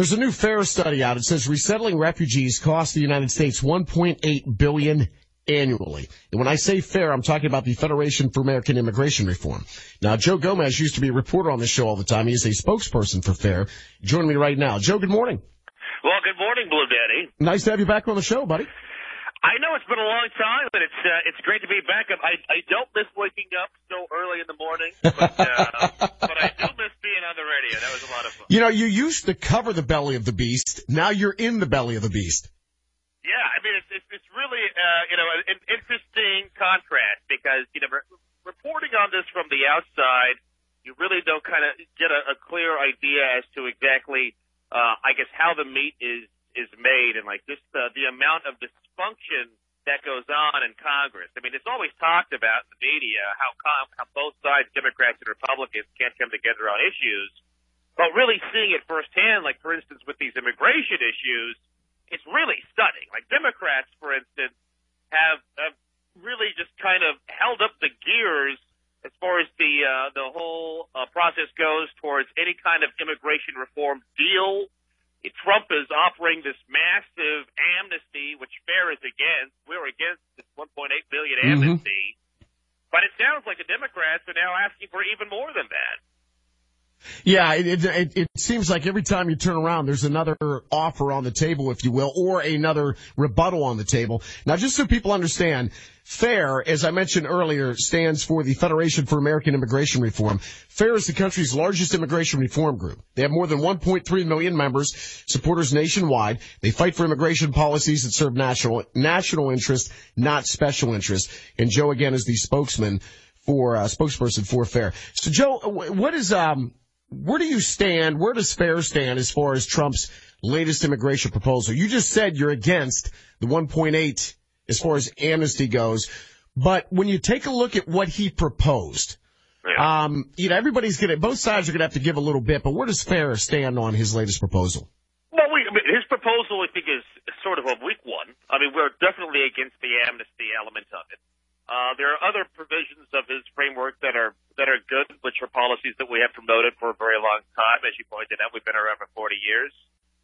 There's a new FAIR study out. It says resettling refugees cost the United States 1.8 billion annually. And when I say FAIR, I'm talking about the Federation for American Immigration Reform. Now, Joe Gomez used to be a reporter on this show all the time. He is a spokesperson for FAIR. Joining me right now. Joe, good morning. Well, good morning, Blue Daddy. Nice to have you back on the show, buddy. I know it's been a long time, but it's uh, it's great to be back. I I don't miss waking up so early in the morning, but uh, but I do miss being on the radio. That was a lot of fun. You know, you used to cover the belly of the beast. Now you're in the belly of the beast. Yeah, I mean it's it's, it's really uh, you know an interesting contrast because you know re- reporting on this from the outside, you really don't kind of get a, a clear idea as to exactly uh, I guess how the meat is is made and like just the, the amount of dysfunction that goes on in Congress. I mean, it's always talked about in the media how, how both sides, Democrats and Republicans, can't come together on issues. But really seeing it firsthand, like for instance with these immigration issues, it's really stunning. Like Democrats, for instance, have, have really just kind of held up the gears as far as the uh, the whole uh, process goes towards any kind of immigration reform deal Trump is offering this massive amnesty, which FAIR is against. We're against this 1.8 billion mm-hmm. amnesty. Mm-hmm. But it sounds like the Democrats are now asking for even more than that. Yeah, it, it, it, seems like every time you turn around, there's another offer on the table, if you will, or another rebuttal on the table. Now, just so people understand, FAIR, as I mentioned earlier, stands for the Federation for American Immigration Reform. FAIR is the country's largest immigration reform group. They have more than 1.3 million members, supporters nationwide. They fight for immigration policies that serve national, national interest, not special interest. And Joe, again, is the spokesman for, uh, spokesperson for FAIR. So Joe, what is, um, where do you stand? Where does FAIR stand as far as Trump's latest immigration proposal? You just said you're against the 1.8 as far as amnesty goes, but when you take a look at what he proposed, yeah. um, you know, everybody's gonna, both sides are gonna have to give a little bit, but where does FAIR stand on his latest proposal? Well, we, I mean, his proposal, I think, is sort of a weak one. I mean, we're definitely against the amnesty element of it. Uh, there are other provisions of his framework that are that are good, are policies that we have promoted for a very long time. As you pointed out, we've been around for 40 years.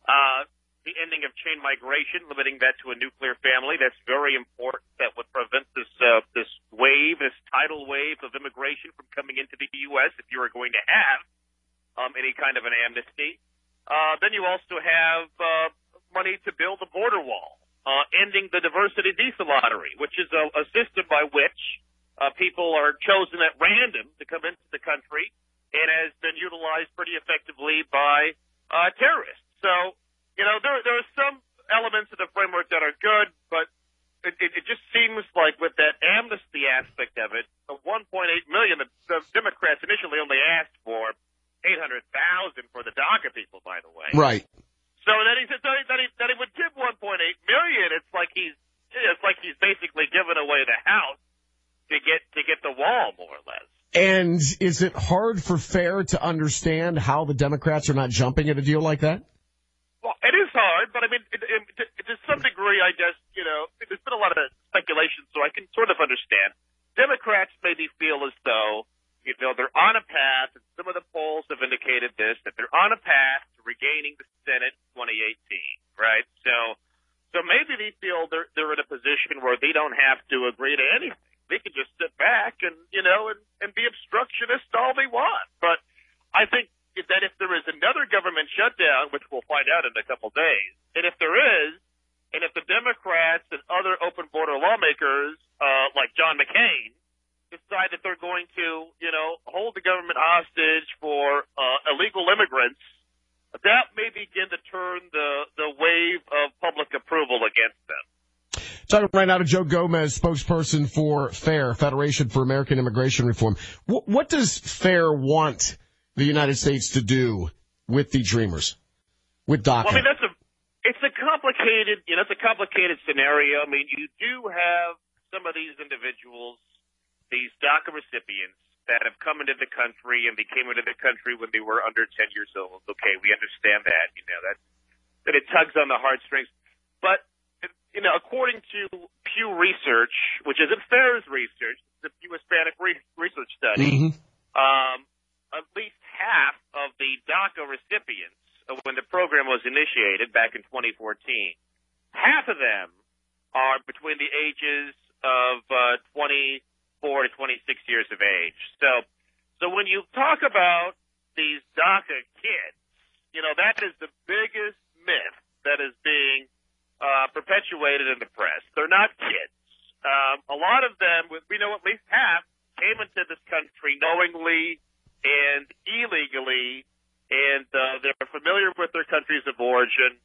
Uh, the ending of chain migration, limiting that to a nuclear family, that's very important. That would prevent this uh, this wave, this tidal wave of immigration from coming into the U.S. If you are going to have um, any kind of an amnesty, uh, then you also have uh, money to build a border wall uh, ending the diversity visa lottery, which is a, a system by which uh, people are chosen at random to come into the country and has been utilized pretty effectively by uh, terrorists. So, you know, there, there are some elements of the framework that are good, but it, it, it just seems like with that amnesty aspect of it, the 1.8 million, the, the Democrats initially only asked for 800,000 for the DACA people, by the way. Right. So then he said that he, that he, that he would give 1.8 million. It's like he's it's like he's basically giving away the house to get to get the wall, more or less. And is it hard for FAIR to understand how the Democrats are not jumping at a deal like that? Well, it is hard, but I mean, it, it, to, to some degree, I guess you know, there's been a lot of speculation, so I can sort of understand. Democrats maybe feel as though you know, they're on a path, and some of the polls have indicated this, that they're on a path to regaining the Senate in 2018, right? So, so maybe they feel they're, they're in a position where they don't have to agree to anything. They can just sit back and, you know, and, and be obstructionist all they want. But I think that if there is another government shutdown, which we'll find out in a couple days, and if there is, and if the Democrats and other open border lawmakers, uh, like John McCain, decide that they're going to, you know, hold the government hostage for uh, illegal immigrants, that may begin to turn the, the wave of public approval against them. Talking right now to Joe Gomez, spokesperson for FAIR, Federation for American Immigration Reform. What, what does FAIR want the United States to do with the Dreamers, with DACA? Well, I mean, that's a, it's a complicated, you know, it's a complicated scenario. I mean, you do have some of these individuals these DACA recipients that have come into the country and they came into the country when they were under 10 years old. Okay, we understand that. You know, that, that it tugs on the heartstrings. But, you know, according to Pew Research, which isn't FAIR's research, the Pew Hispanic Re- Research Study, mm-hmm. um, at least half of the DACA recipients, when the program program was initiated back in 2014. Half of them are between the ages of uh, 24 to 26 years of age. So, so when you talk about these DACA kids, you know that is the biggest myth that is being uh, perpetuated in the press. They're not kids. Um, a lot of them, we know at least half, came into this country knowingly and illegally, and uh, they're familiar with their countries of origin.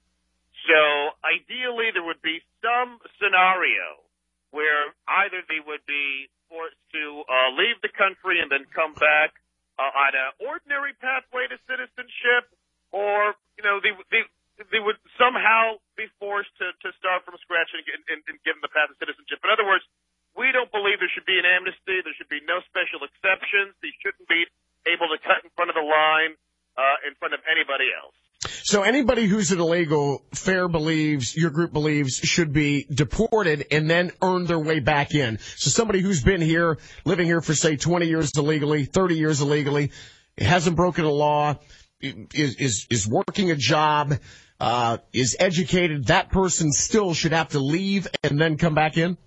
So ideally, there would be some scenario where either they would be forced to uh, leave the country and then come back uh, on an ordinary pathway to citizenship, or you know they they they would somehow be forced to to start from scratch and, and, and give them the path to citizenship. In other words, we don't believe there should be an amnesty. There should be no special exceptions. They shouldn't be able to cut in front of the line uh, in front of anybody else. So anybody who's an illegal, FAIR believes, your group believes, should be deported and then earn their way back in. So somebody who's been here, living here for say 20 years illegally, 30 years illegally, hasn't broken a law, is, is, is working a job, uh, is educated, that person still should have to leave and then come back in?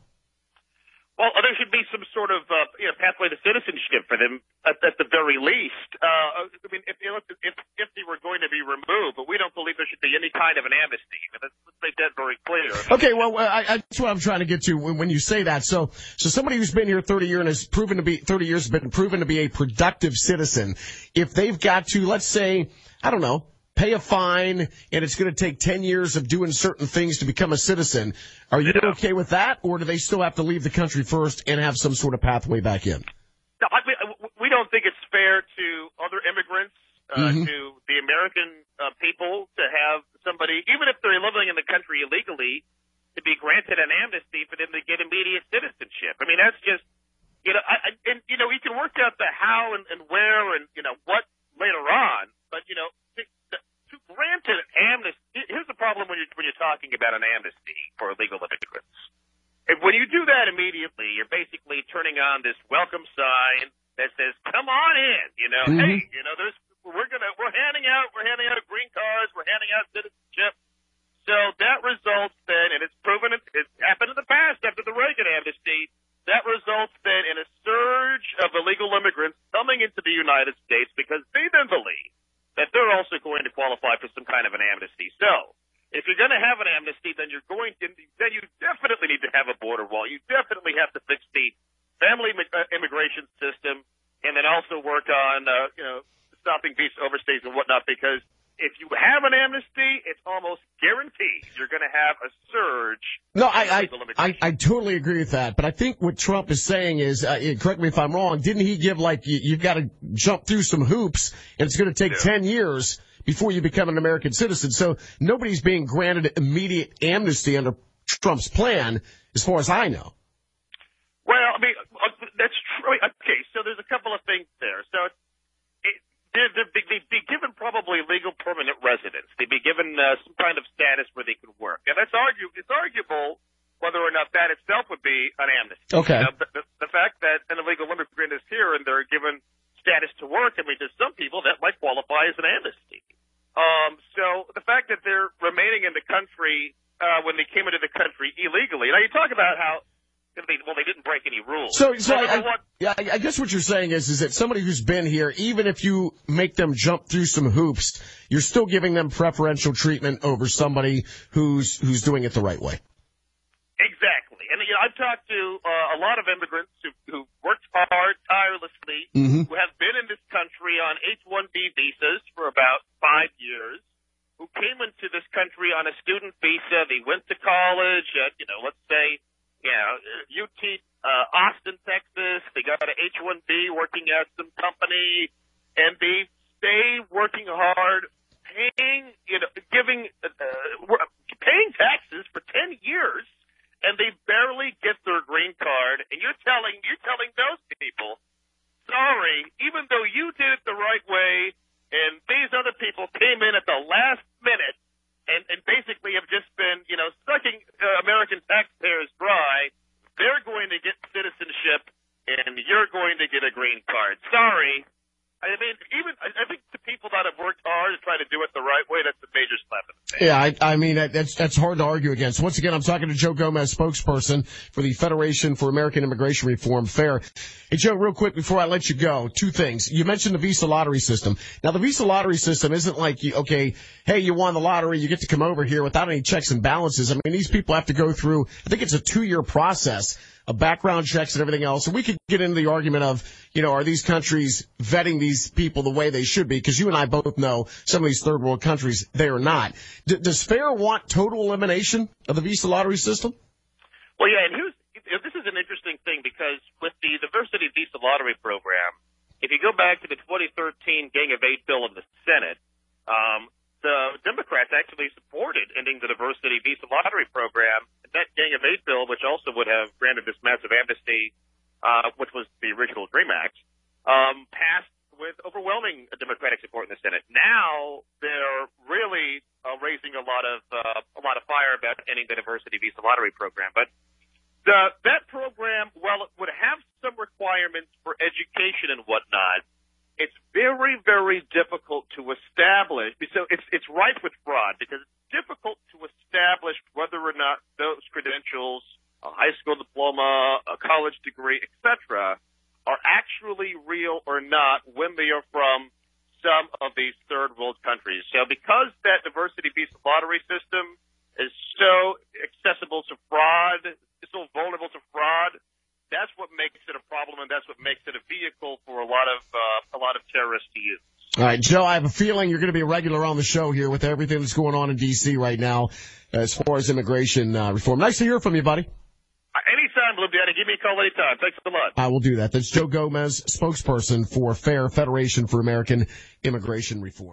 Well, there should be some sort of uh, you know pathway to citizenship for them at, at the very least. Uh, I mean, if, if if they were going to be removed, but we don't believe there should be any kind of an amnesty. Let's, let's make that very clear. Okay, well, I, I, that's what I'm trying to get to when, when you say that. So, so somebody who's been here 30 years and has proven to be 30 years has been proven to be a productive citizen. If they've got to, let's say, I don't know, pay a fine and it's going to take 10 years of doing certain things to become a citizen. Are you yeah. okay with that or do they still have to leave the country first and have some sort of pathway back in? No, I, we don't think it's fair to other immigrants, uh, mm-hmm. to the American uh, people to have somebody, even if they're living in the country illegally, to be granted an amnesty for them to get immediate citizenship. I mean, that's just, you know, I, and, you know, you can work out the how and, and where and, you know, what later on, but, you know, granted amnesty. Here's the problem when you're when you're talking about an amnesty for illegal immigrants. If, when you do that immediately, you're basically turning on this welcome sign that says, "Come on in." You know, mm-hmm. hey, you know, there's we're gonna we're handing out we're handing out green cards, we're handing out citizenship. So that results then, and it's proven it, it's happened in the past after the Reagan amnesty. That results then in a surge of illegal immigrants coming into the United States because they then believe that they're also going to qualify for some kind of an amnesty. So, if you're going to have an amnesty, then you're going to, then you definitely need to have a border wall. You definitely have to fix the family uh, immigration system, and then also work on, uh, you know, stopping visa overstays and whatnot. Because if you have an amnesty, it's almost guaranteed you're going to have a surge. No, I I, I, I totally agree with that. But I think what Trump is saying is, uh, correct me if I'm wrong. Didn't he give like you, you've got to jump through some hoops, and it's going to take yeah. ten years before you become an American citizen? So nobody's being granted immediate amnesty under Trump's plan, as far as I know. Well, I mean, uh, that's true. Okay, so there's a couple of things there. So they're, they're, they'd be given probably legal permanent residence. They'd be given uh, some kind of status where they could work. And that's argue, it's arguable whether or not that itself would be an amnesty. Okay. You know, the, the, the fact that an illegal immigrant is here and they're given status to work, I mean, to some people that might qualify as an amnesty. Um, so the fact that they're remaining in the country uh, when they came into the country illegally. Now you talk about how well, they didn't break any rules. So, so I, I, yeah, I guess what you're saying is, is that somebody who's been here, even if you make them jump through some hoops, you're still giving them preferential treatment over somebody who's who's doing it the right way. Exactly, and you know, I've talked to uh, a lot of immigrants who who worked hard, tirelessly, mm-hmm. who have been in this country on H-1B visas for about five years. Who came into this country on a student visa? They went to college at, you know, let's say you yeah, UT uh, Austin, Texas. They got an H-1B working at some company, and they stay working hard, paying, you know, giving, uh, paying taxes for ten years, and they barely get their green card. And you're telling you're telling those people, sorry, even though you did it the right way, and these other people came in at the last minute and, and basically have just been, you know, sucking uh, American taxpayers dry, they're going to get citizenship and you're going to get a green card. Sorry. I mean, even I think the people that have worked hard to try to do it the right way, that's a major slap Yeah, I, I mean that's that's hard to argue against. Once again, I'm talking to Joe Gomez, spokesperson for the Federation for American Immigration Reform. Fair. Hey, Joe, real quick before I let you go, two things. You mentioned the Visa lottery system. Now, the Visa lottery system isn't like okay, hey, you won the lottery, you get to come over here without any checks and balances. I mean, these people have to go through. I think it's a two year process of background checks and everything else. And we could get into the argument of, you know, are these countries vetting these people the way they should be? Because you and I both know some of these third world countries, they are not. D- does FAIR want total elimination of the Visa lottery system? Well, yeah, and here's, this is an interesting thing because with the diversity visa lottery program, if you go back to the 2013 Gang of Eight bill in the Senate, um, the Democrats actually supported ending the diversity visa lottery program. That Gang of Eight bill, which also would have granted this massive amnesty, uh, which was the original DREAM Act, um, passed with overwhelming Democratic support in the Senate. Now they're really uh, raising a lot of uh, a lot of fire about ending the diversity visa lottery program. But the, that program, while it would have some requirements for education and whatnot, it's very, very difficult to establish. So it's it's rife with fraud because it's difficult to establish whether or not those credentials, a high school diploma, a college degree, etc., are actually real or not when they are from some of these third world countries. So because that diversity visa lottery system is so accessible to fraud, so vulnerable to fraud, that's what makes it a problem, and that's what makes it a vehicle for a lot of uh, a lot of terrorists to use. All right, Joe, I have a feeling you're going to be a regular on the show here with everything that's going on in D.C. right now as far as immigration uh, reform. Nice to hear from you, buddy. Uh, anytime, Blue Daddy. Give me a call anytime. Thanks a lot. I will do that. That's Joe Gomez, spokesperson for FAIR, Federation for American Immigration Reform.